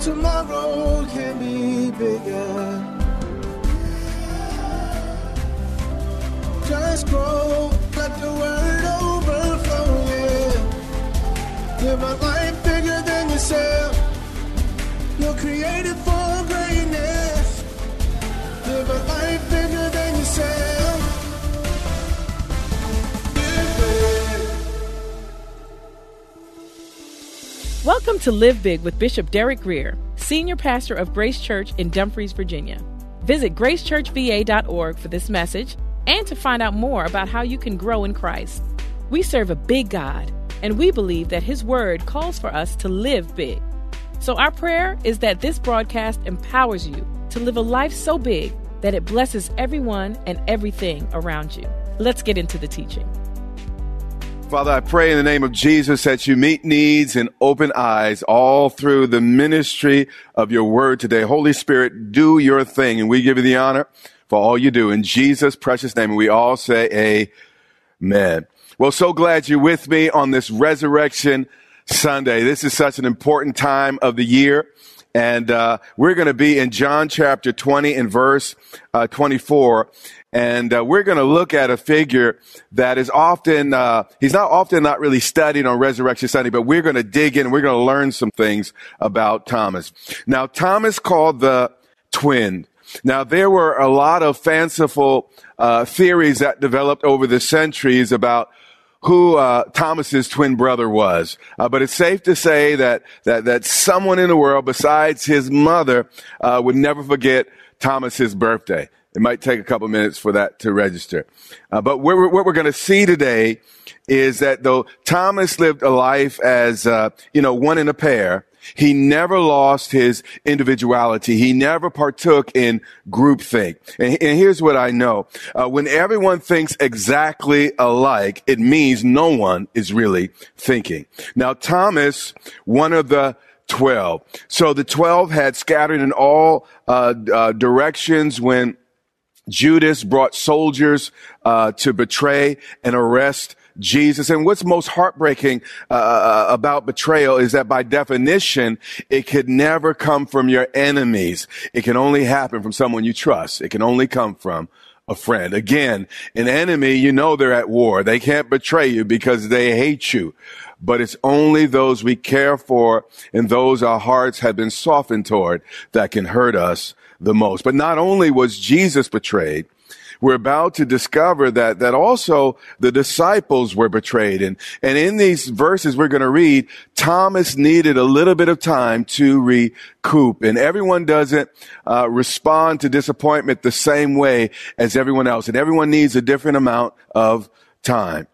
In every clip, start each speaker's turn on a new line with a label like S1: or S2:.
S1: tomorrow can be bigger. Just grow, let the word overflow, yeah. Live a life bigger than yourself. You're created for
S2: Welcome to Live Big with Bishop Derek Grier, Senior Pastor of Grace Church in Dumfries, Virginia. Visit gracechurchva.org for this message and to find out more about how you can grow in Christ. We serve a big God, and we believe that His Word calls for us to live big. So, our prayer is that this broadcast empowers you to live a life so big that it blesses everyone and everything around you. Let's get into the teaching.
S3: Father, I pray in the name of Jesus that you meet needs and open eyes all through the ministry of your word today. Holy Spirit, do your thing, and we give you the honor for all you do. In Jesus' precious name, and we all say amen. Well, so glad you're with me on this resurrection Sunday. This is such an important time of the year. And uh, we're going to be in John chapter 20 and verse uh, 24. And uh, we're going to look at a figure that is often, uh, he's not often not really studied on Resurrection Sunday, but we're going to dig in we're going to learn some things about Thomas. Now, Thomas called the twin. Now, there were a lot of fanciful uh, theories that developed over the centuries about who uh, Thomas's twin brother was, uh, but it's safe to say that that that someone in the world besides his mother uh, would never forget Thomas's birthday. It might take a couple minutes for that to register, uh, but what we're, what we're going to see today is that though Thomas lived a life as uh, you know one in a pair, he never lost his individuality. He never partook in groupthink. And, and here's what I know. Uh, when everyone thinks exactly alike, it means no one is really thinking. Now, Thomas, one of the 12. So the 12 had scattered in all uh, uh, directions when Judas brought soldiers uh, to betray and arrest Jesus. And what's most heartbreaking uh, uh, about betrayal is that by definition, it could never come from your enemies. It can only happen from someone you trust. It can only come from a friend. Again, an enemy, you know they're at war. They can't betray you because they hate you. But it's only those we care for and those our hearts have been softened toward that can hurt us the most. But not only was Jesus betrayed, we're about to discover that, that also the disciples were betrayed. And, and in these verses we're going to read, Thomas needed a little bit of time to recoup. And everyone doesn't uh, respond to disappointment the same way as everyone else. And everyone needs a different amount of time.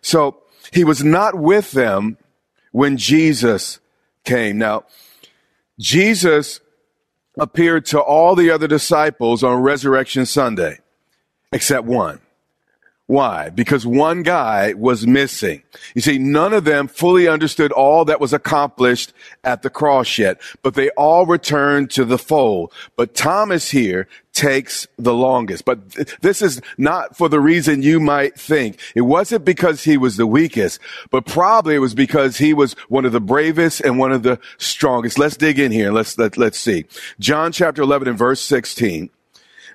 S3: So he was not with them when Jesus came. Now, Jesus appeared to all the other disciples on Resurrection Sunday except one. Why? Because one guy was missing. You see, none of them fully understood all that was accomplished at the cross yet, but they all returned to the fold. But Thomas here takes the longest. But th- this is not for the reason you might think. It wasn't because he was the weakest, but probably it was because he was one of the bravest and one of the strongest. Let's dig in here let's, let, let's see. John chapter 11 and verse 16.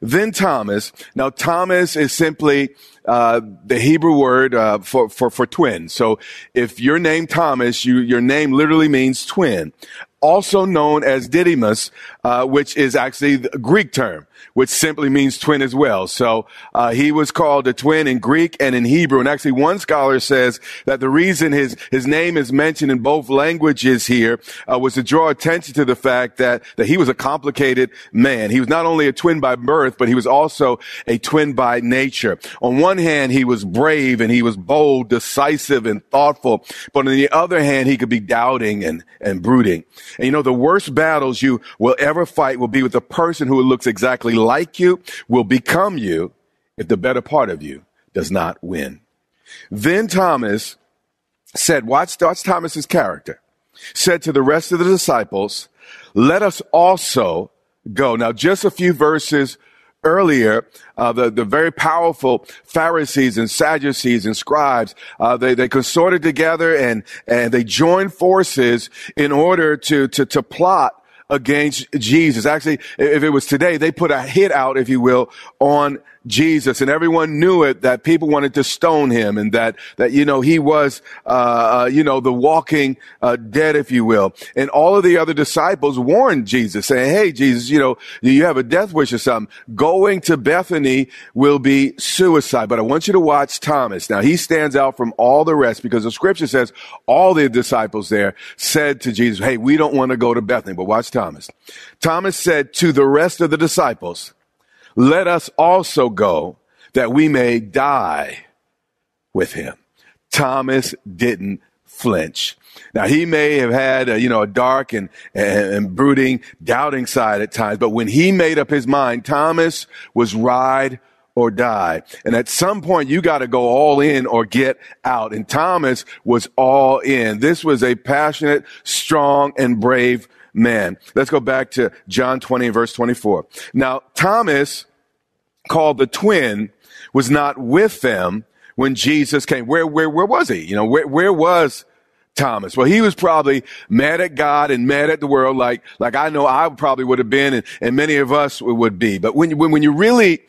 S3: Then Thomas. Now Thomas is simply uh, the Hebrew word uh, for, for for twin. So if your name Thomas, you your name literally means twin. Also known as Didymus, uh, which is actually the Greek term, which simply means twin as well. So uh, he was called a twin in Greek and in Hebrew. And actually, one scholar says that the reason his his name is mentioned in both languages here uh, was to draw attention to the fact that that he was a complicated man. He was not only a twin by birth, but he was also a twin by nature. On one hand, he was brave and he was bold, decisive, and thoughtful. But on the other hand, he could be doubting and and brooding. And you know, the worst battles you will ever fight will be with the person who looks exactly like you, will become you, if the better part of you does not win. Then Thomas said, watch, watch Thomas's character, said to the rest of the disciples, let us also go. Now, just a few verses earlier, uh, the, the very powerful Pharisees and Sadducees and scribes, uh, they, they consorted together and, and they joined forces in order to, to, to plot against Jesus. Actually, if it was today, they put a hit out, if you will, on Jesus and everyone knew it that people wanted to stone him and that, that, you know, he was, uh, uh, you know, the walking, uh, dead, if you will. And all of the other disciples warned Jesus saying, Hey, Jesus, you know, you have a death wish or something. Going to Bethany will be suicide. But I want you to watch Thomas. Now he stands out from all the rest because the scripture says all the disciples there said to Jesus, Hey, we don't want to go to Bethany, but watch Thomas. Thomas said to the rest of the disciples, let us also go that we may die with him. Thomas didn't flinch. Now he may have had a, you know a dark and, and, and brooding, doubting side at times, but when he made up his mind, Thomas was ride or die. And at some point you got to go all in or get out. And Thomas was all in. This was a passionate, strong, and brave man. Let's go back to John 20 verse 24. Now, Thomas, called the twin, was not with them when Jesus came. Where, where, where was he? You know, where, where was Thomas? Well, he was probably mad at God and mad at the world, like, like I know I probably would have been and, and many of us would be. But when, when, when you really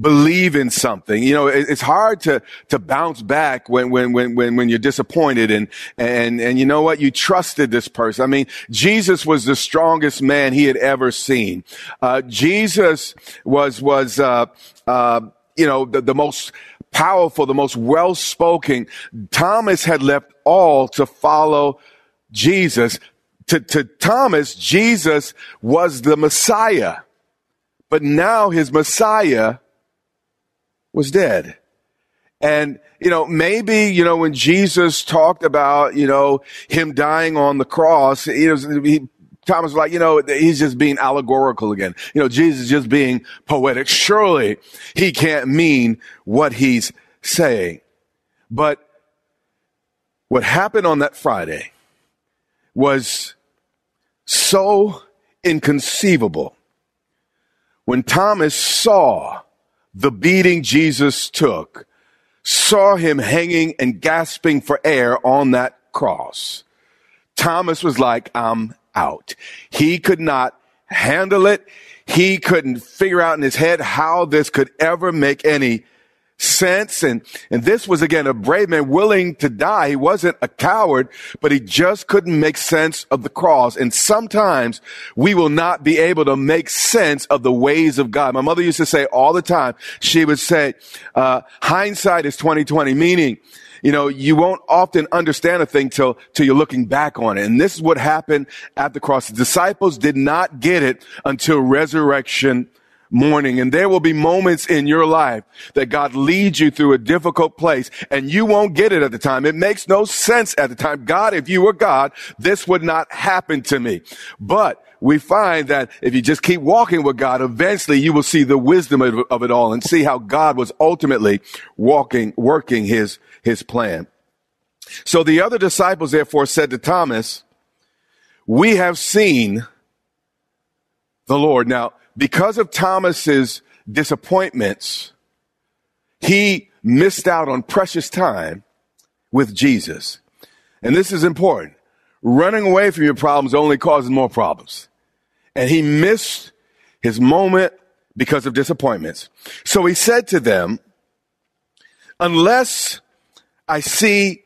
S3: believe in something. You know, it's hard to, to bounce back when, when, when, when, when you're disappointed and, and, and you know what? You trusted this person. I mean, Jesus was the strongest man he had ever seen. Uh, Jesus was, was, uh, uh, you know, the, the most powerful, the most well-spoken. Thomas had left all to follow Jesus. To, to Thomas, Jesus was the Messiah. But now his Messiah was dead. And, you know, maybe, you know, when Jesus talked about, you know, him dying on the cross, you know, he, Thomas was like, you know, he's just being allegorical again. You know, Jesus just being poetic. Surely he can't mean what he's saying. But what happened on that Friday was so inconceivable. When Thomas saw the beating Jesus took, saw him hanging and gasping for air on that cross, Thomas was like, I'm out. He could not handle it. He couldn't figure out in his head how this could ever make any sense. And, and this was again a brave man willing to die. He wasn't a coward, but he just couldn't make sense of the cross. And sometimes we will not be able to make sense of the ways of God. My mother used to say all the time, she would say, uh, hindsight is 2020, meaning, you know, you won't often understand a thing till, till you're looking back on it. And this is what happened at the cross. The disciples did not get it until resurrection morning. And there will be moments in your life that God leads you through a difficult place and you won't get it at the time. It makes no sense at the time. God, if you were God, this would not happen to me. But we find that if you just keep walking with God, eventually you will see the wisdom of, of it all and see how God was ultimately walking, working his, his plan. So the other disciples therefore said to Thomas, we have seen the Lord. Now, because of Thomas's disappointments, he missed out on precious time with Jesus. And this is important. Running away from your problems only causes more problems. And he missed his moment because of disappointments. So he said to them, unless I see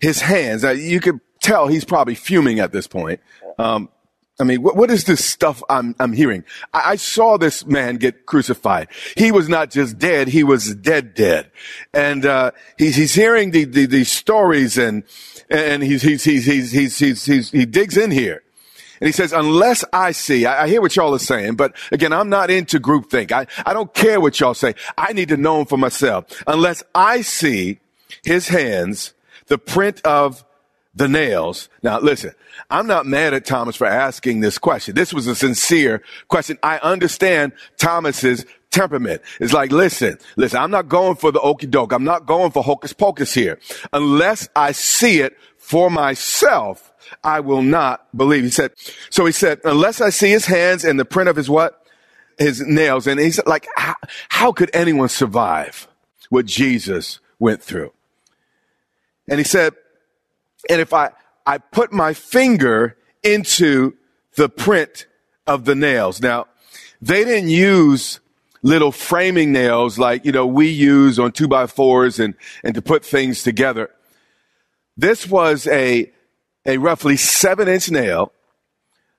S3: his hands, now you could tell he's probably fuming at this point. Um, I mean, what, what is this stuff I'm, I'm hearing? I, I, saw this man get crucified. He was not just dead, he was dead, dead. And, uh, he's, he's hearing the, the, the stories and, and he's, he's, he's, he's, he's, he's, he's, he digs in here. And he says, unless I see, I, I, hear what y'all are saying, but again, I'm not into groupthink. I, I don't care what y'all say. I need to know him for myself. Unless I see his hands, the print of the nails. Now listen, I'm not mad at Thomas for asking this question. This was a sincere question. I understand Thomas's temperament. It's like, listen, listen, I'm not going for the okey doke. I'm not going for hocus pocus here. Unless I see it for myself, I will not believe. He said, so he said, unless I see his hands and the print of his what? His nails. And he said, like, how, how could anyone survive what Jesus went through? And he said, and if I, I put my finger into the print of the nails. Now, they didn't use little framing nails like, you know, we use on two by fours and, and to put things together. This was a, a roughly seven inch nail,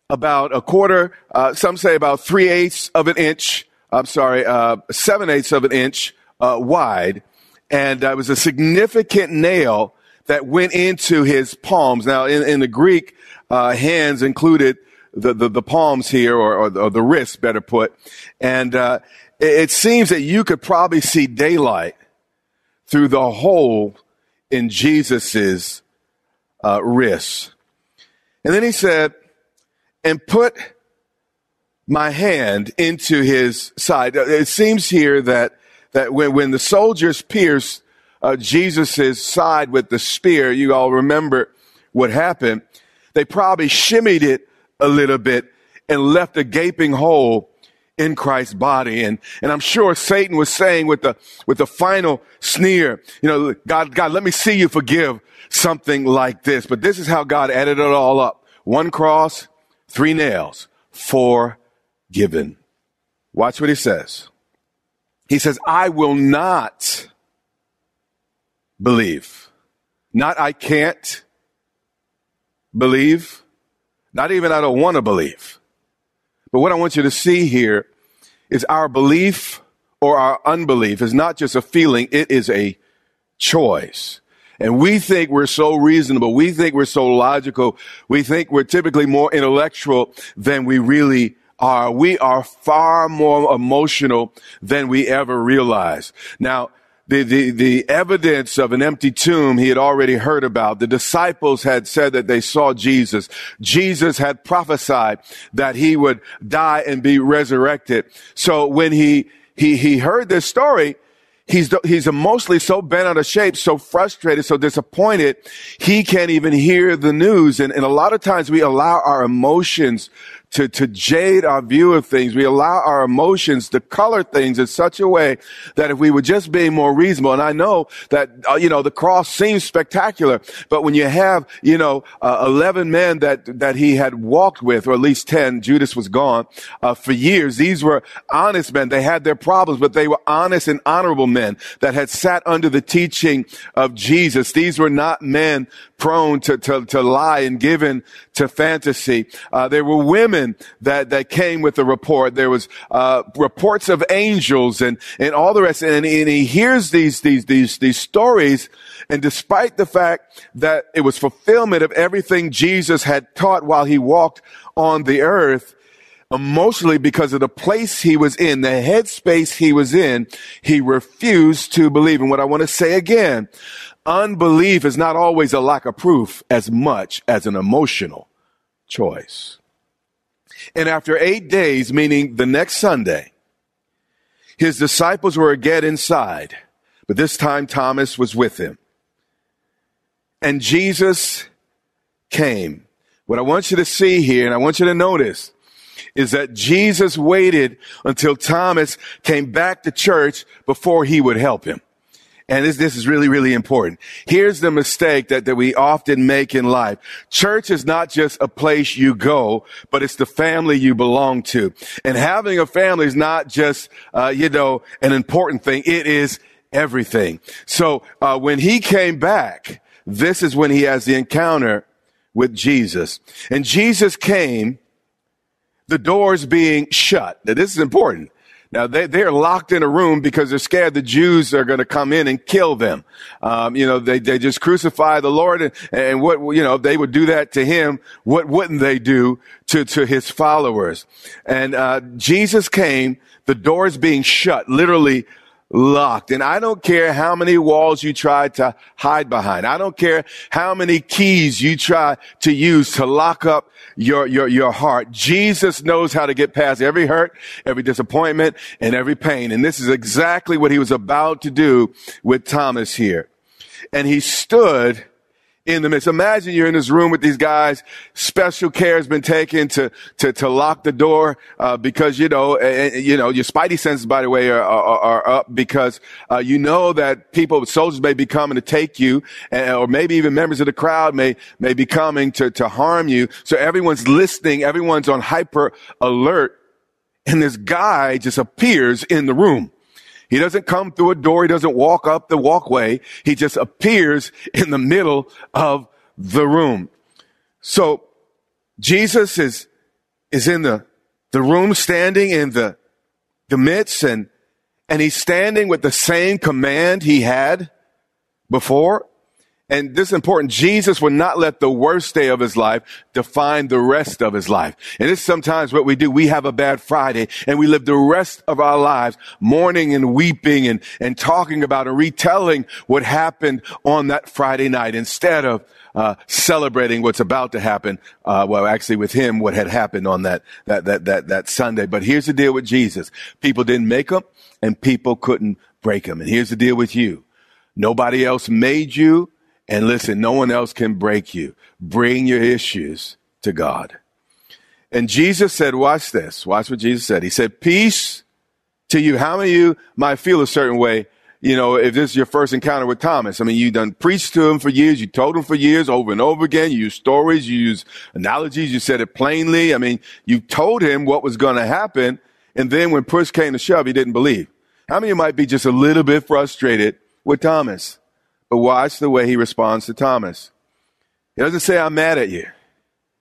S3: about a quarter, uh, some say about three eighths of an inch, I'm sorry, uh, seven eighths of an inch uh, wide. And uh, it was a significant nail that went into his palms. Now, in, in the Greek, uh, hands included the, the, the, palms here, or, or, the, the wrists, better put. And uh, it, it seems that you could probably see daylight through the hole in Jesus's uh, wrists. And then he said, and put my hand into his side. It seems here that, that when, when the soldiers pierced uh, Jesus' side with the spear, you all remember what happened. They probably shimmied it a little bit and left a gaping hole in Christ's body. And, and I'm sure Satan was saying with the, with the final sneer, you know, God, God, let me see you forgive something like this. But this is how God added it all up. One cross, three nails, forgiven. Watch what he says. He says, I will not believe. Not I can't believe. Not even I don't want to believe. But what I want you to see here is our belief or our unbelief is not just a feeling, it is a choice. And we think we're so reasonable. We think we're so logical. We think we're typically more intellectual than we really are. We are far more emotional than we ever realize. Now, the, the, the evidence of an empty tomb he had already heard about. The disciples had said that they saw Jesus. Jesus had prophesied that he would die and be resurrected. So when he, he, he heard this story, he's, he's emotionally so bent out of shape, so frustrated, so disappointed, he can't even hear the news. And, and a lot of times we allow our emotions to, to jade our view of things. We allow our emotions to color things in such a way that if we were just being more reasonable, and I know that, uh, you know, the cross seems spectacular, but when you have, you know, uh, 11 men that, that he had walked with, or at least 10, Judas was gone, uh, for years, these were honest men. They had their problems, but they were honest and honorable men that had sat under the teaching of Jesus. These were not men prone to, to, to lie and given to fantasy. Uh, there were women that, that came with the report. There was, uh, reports of angels and, and all the rest. And, and he hears these, these, these, these stories. And despite the fact that it was fulfillment of everything Jesus had taught while he walked on the earth, emotionally because of the place he was in, the headspace he was in, he refused to believe. And what I want to say again, unbelief is not always a lack of proof as much as an emotional choice. And after eight days, meaning the next Sunday, his disciples were again inside, but this time Thomas was with him. And Jesus came. What I want you to see here, and I want you to notice, is that Jesus waited until Thomas came back to church before he would help him. And this, this is really, really important. Here's the mistake that, that we often make in life. Church is not just a place you go, but it's the family you belong to. And having a family is not just, uh, you know, an important thing. It is everything. So, uh, when he came back, this is when he has the encounter with Jesus. And Jesus came the doors being shut. Now, this is important. Now they, they're locked in a room because they're scared the Jews are going to come in and kill them. Um, you know, they, they just crucify the Lord and, and what, you know, they would do that to him. What wouldn't they do to, to his followers? And, uh, Jesus came, the doors being shut, literally locked. And I don't care how many walls you try to hide behind. I don't care how many keys you try to use to lock up your, your, your heart. Jesus knows how to get past every hurt, every disappointment, and every pain. And this is exactly what he was about to do with Thomas here. And he stood in the midst. Imagine you're in this room with these guys. Special care has been taken to to, to lock the door uh, because you know you know your spidey senses, by the way, are, are, are up because uh, you know that people, soldiers, may be coming to take you, or maybe even members of the crowd may may be coming to to harm you. So everyone's listening. Everyone's on hyper alert, and this guy just appears in the room. He doesn't come through a door. He doesn't walk up the walkway. He just appears in the middle of the room. So Jesus is, is in the, the room standing in the, the midst and, and he's standing with the same command he had before. And this is important. Jesus would not let the worst day of his life define the rest of his life. And this is sometimes what we do. We have a bad Friday and we live the rest of our lives mourning and weeping and, and talking about and retelling what happened on that Friday night instead of uh, celebrating what's about to happen. Uh, well, actually, with him, what had happened on that that that that that Sunday. But here's the deal with Jesus: people didn't make him, and people couldn't break him. And here's the deal with you: nobody else made you. And listen, no one else can break you. Bring your issues to God. And Jesus said, watch this. Watch what Jesus said. He said, peace to you. How many of you might feel a certain way, you know, if this is your first encounter with Thomas? I mean, you've done preached to him for years. You told him for years over and over again. You use stories. You use analogies. You said it plainly. I mean, you told him what was going to happen. And then when push came to shove, he didn't believe. How many of you might be just a little bit frustrated with Thomas? But watch the way he responds to Thomas. He doesn't say, I'm mad at you.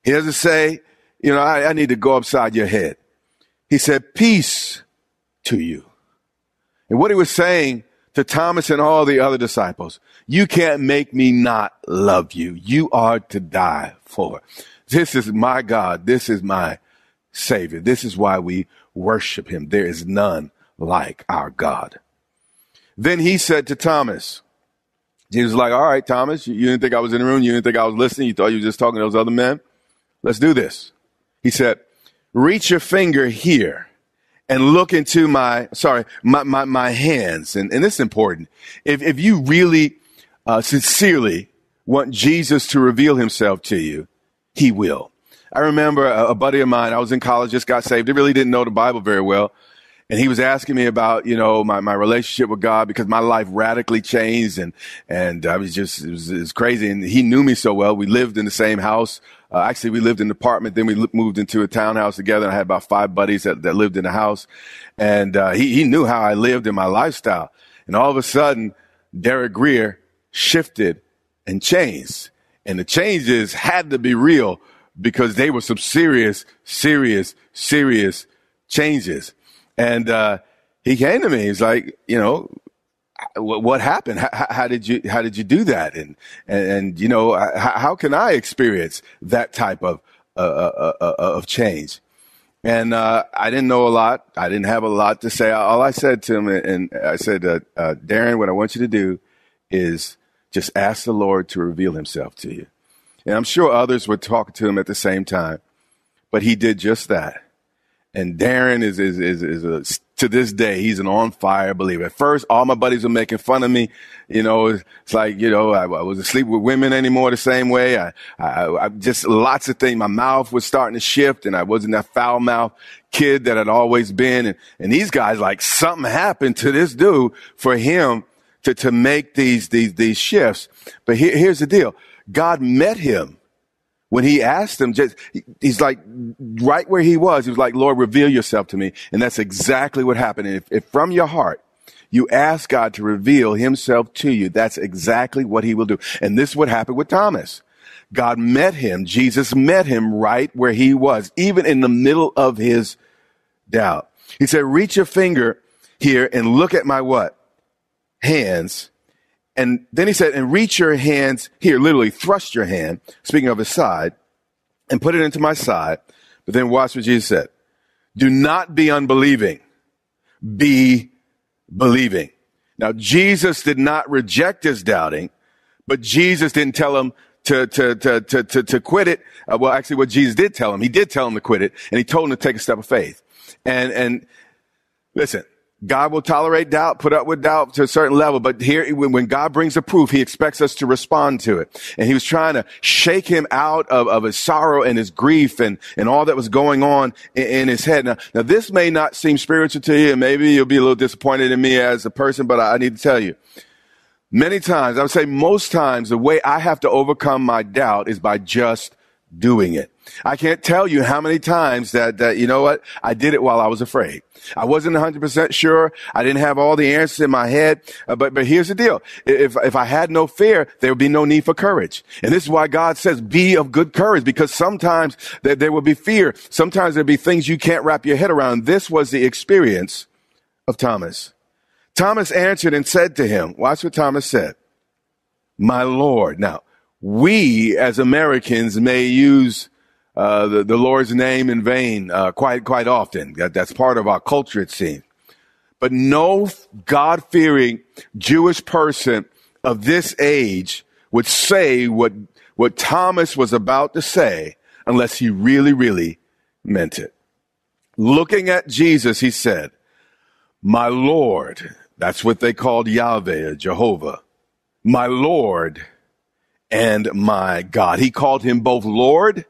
S3: He doesn't say, you know, I, I need to go upside your head. He said, peace to you. And what he was saying to Thomas and all the other disciples, you can't make me not love you. You are to die for. This is my God. This is my Savior. This is why we worship him. There is none like our God. Then he said to Thomas, Jesus was like, all right, Thomas, you, didn't think I was in the room. You didn't think I was listening. You thought you were just talking to those other men. Let's do this. He said, reach your finger here and look into my, sorry, my, my, my hands. And, and this is important. If, if you really, uh, sincerely want Jesus to reveal himself to you, he will. I remember a, a buddy of mine, I was in college, just got saved. He really didn't know the Bible very well and he was asking me about, you know, my, my relationship with God because my life radically changed and, and I was just, it was, it was crazy. And he knew me so well. We lived in the same house. Uh, actually, we lived in an apartment. Then we moved into a townhouse together. And I had about five buddies that, that lived in the house. And, uh, he, he knew how I lived in my lifestyle. And all of a sudden, Derek Grier shifted and changed. And the changes had to be real because they were some serious, serious, serious changes. And, uh, he came to me. He's like, you know, what, happened? How, how, did you, how did you do that? And, and, and you know, how, how, can I experience that type of, uh, uh, uh, uh, of change? And, uh, I didn't know a lot. I didn't have a lot to say. All I said to him, and I said, uh, Darren, what I want you to do is just ask the Lord to reveal himself to you. And I'm sure others were talking to him at the same time, but he did just that. And Darren is, is, is, is a, to this day, he's an on fire believer. At first, all my buddies were making fun of me. You know, it's like, you know, I, I wasn't sleep with women anymore the same way. I, I, I, just lots of things. My mouth was starting to shift and I wasn't that foul mouth kid that I'd always been. And, and these guys, like something happened to this dude for him to, to make these, these, these shifts. But here, here's the deal. God met him when he asked him, just, he's like, right where he was, he was like, Lord, reveal yourself to me. And that's exactly what happened. And if, if from your heart, you ask God to reveal himself to you, that's exactly what he will do. And this is what happened with Thomas. God met him. Jesus met him right where he was, even in the middle of his doubt. He said, reach your finger here and look at my what? Hands. And then he said, and reach your hands here, literally thrust your hand, speaking of his side, and put it into my side. But then watch what Jesus said. Do not be unbelieving. Be believing. Now, Jesus did not reject his doubting, but Jesus didn't tell him to, to, to, to, to, to quit it. Uh, well, actually, what Jesus did tell him, he did tell him to quit it, and he told him to take a step of faith. And, and listen, God will tolerate doubt, put up with doubt to a certain level, but here, when God brings a proof, he expects us to respond to it. And he was trying to shake him out of, of his sorrow and his grief and, and all that was going on in, in, his head. Now, now, this may not seem spiritual to you, and maybe you'll be a little disappointed in me as a person, but I, I need to tell you. Many times, I would say most times, the way I have to overcome my doubt is by just doing it. I can't tell you how many times that, that, you know what? I did it while I was afraid. I wasn't 100% sure. I didn't have all the answers in my head. Uh, but, but here's the deal. If, if I had no fear, there would be no need for courage. And this is why God says be of good courage because sometimes there, there will be fear. Sometimes there'll be things you can't wrap your head around. This was the experience of Thomas. Thomas answered and said to him, watch what Thomas said. My Lord. Now, we as Americans may use uh, the, the Lord's name in vain uh, quite quite often. That, that's part of our culture, it seems. But no God fearing Jewish person of this age would say what what Thomas was about to say unless he really, really meant it. Looking at Jesus, he said, My Lord, that's what they called Yahweh, Jehovah, my Lord and my God. He called him both Lord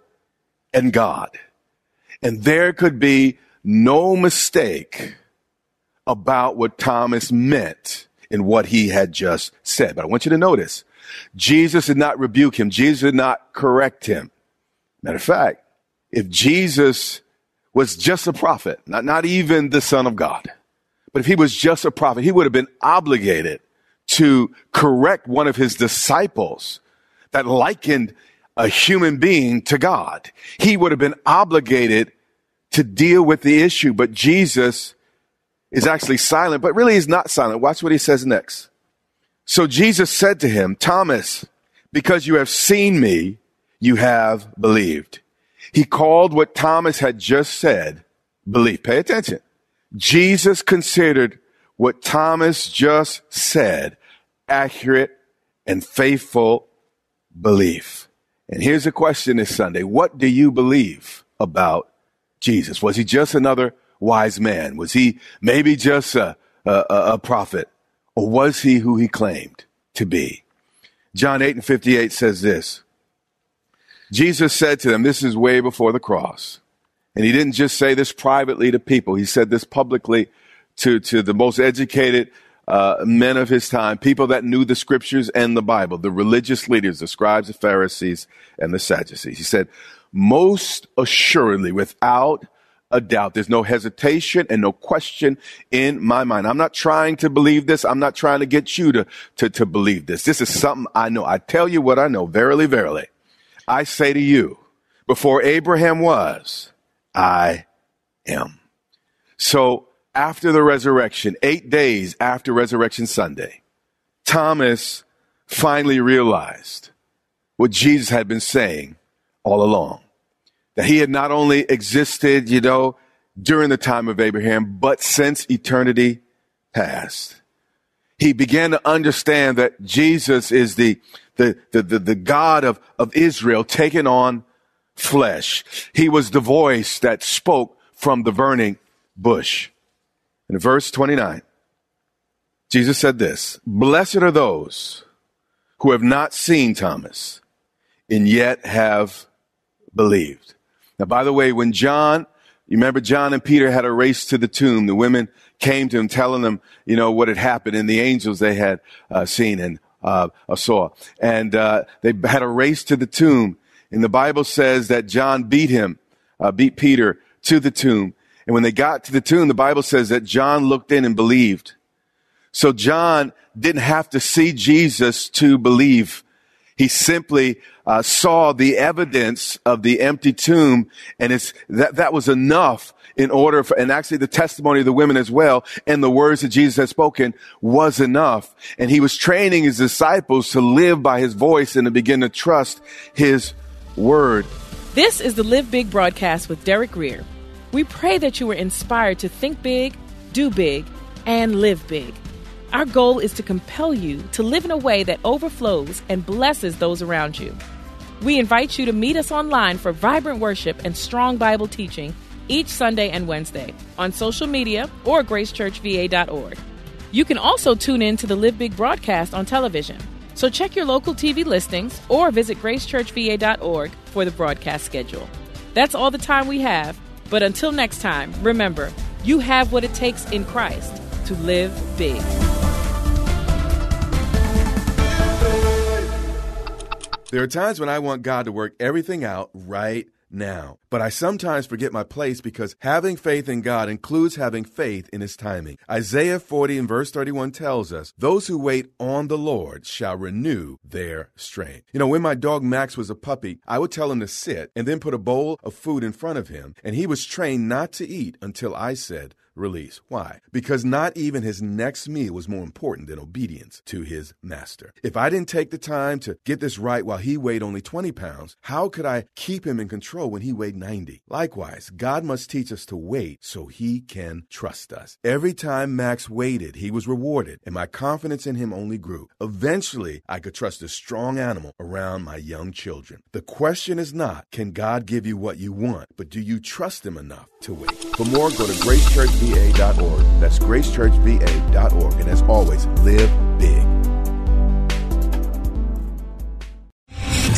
S3: and God. And there could be no mistake about what Thomas meant in what he had just said. But I want you to notice, Jesus did not rebuke him. Jesus did not correct him. Matter of fact, if Jesus was just a prophet, not, not even the son of God, but if he was just a prophet, he would have been obligated to correct one of his disciples that likened a human being to God. He would have been obligated to deal with the issue, but Jesus is actually silent, but really he's not silent. Watch what he says next. So Jesus said to him, Thomas, because you have seen me, you have believed. He called what Thomas had just said belief. Pay attention. Jesus considered what Thomas just said accurate and faithful belief. And here's a question this Sunday. What do you believe about Jesus? Was he just another wise man? Was he maybe just a, a, a prophet? Or was he who he claimed to be? John 8 and 58 says this. Jesus said to them, this is way before the cross. And he didn't just say this privately to people. He said this publicly to, to the most educated uh, men of his time, people that knew the scriptures and the Bible, the religious leaders, the scribes, the Pharisees, and the Sadducees. He said, most assuredly, without a doubt. There's no hesitation and no question in my mind. I'm not trying to believe this. I'm not trying to get you to, to, to believe this. This is something I know. I tell you what I know. Verily, verily. I say to you, before Abraham was, I am. So after the resurrection, eight days after Resurrection Sunday, Thomas finally realized what Jesus had been saying all along. That he had not only existed, you know, during the time of Abraham, but since eternity past. He began to understand that Jesus is the, the, the, the, the God of, of Israel taking on flesh. He was the voice that spoke from the burning bush. In verse 29, Jesus said this, blessed are those who have not seen Thomas and yet have believed. Now, by the way, when John, you remember John and Peter had a race to the tomb, the women came to him telling them, you know, what had happened and the angels they had uh, seen and uh, saw. And uh, they had a race to the tomb. And the Bible says that John beat him, uh, beat Peter to the tomb. And when they got to the tomb, the Bible says that John looked in and believed. So John didn't have to see Jesus to believe. He simply uh, saw the evidence of the empty tomb, and it's that that was enough in order for, and actually the testimony of the women as well, and the words that Jesus had spoken was enough. And he was training his disciples to live by his voice and to begin to trust his word.
S2: This is the Live Big broadcast with Derek Grier. We pray that you were inspired to think big, do big, and live big. Our goal is to compel you to live in a way that overflows and blesses those around you. We invite you to meet us online for vibrant worship and strong Bible teaching each Sunday and Wednesday on social media or gracechurchva.org. You can also tune in to the Live Big broadcast on television. So check your local TV listings or visit gracechurchva.org for the broadcast schedule. That's all the time we have, but until next time, remember, you have what it takes in Christ to live big.
S3: There are times when I want God to work everything out right now. But I sometimes forget my place because having faith in God includes having faith in His timing. Isaiah 40 and verse 31 tells us, Those who wait on the Lord shall renew their strength. You know, when my dog Max was a puppy, I would tell him to sit and then put a bowl of food in front of him, and he was trained not to eat until I said, release. Why? Because not even his next meal was more important than obedience to his master. If I didn't take the time to get this right while he weighed only 20 pounds, how could I keep him in control when he weighed 90? Likewise, God must teach us to wait so he can trust us. Every time Max waited, he was rewarded, and my confidence in him only grew. Eventually, I could trust a strong animal around my young children. The question is not, can God give you what you want, but do you trust him enough to wait? For more, go to gracechurchva.org. That's gracechurchva.org. And as always, live big.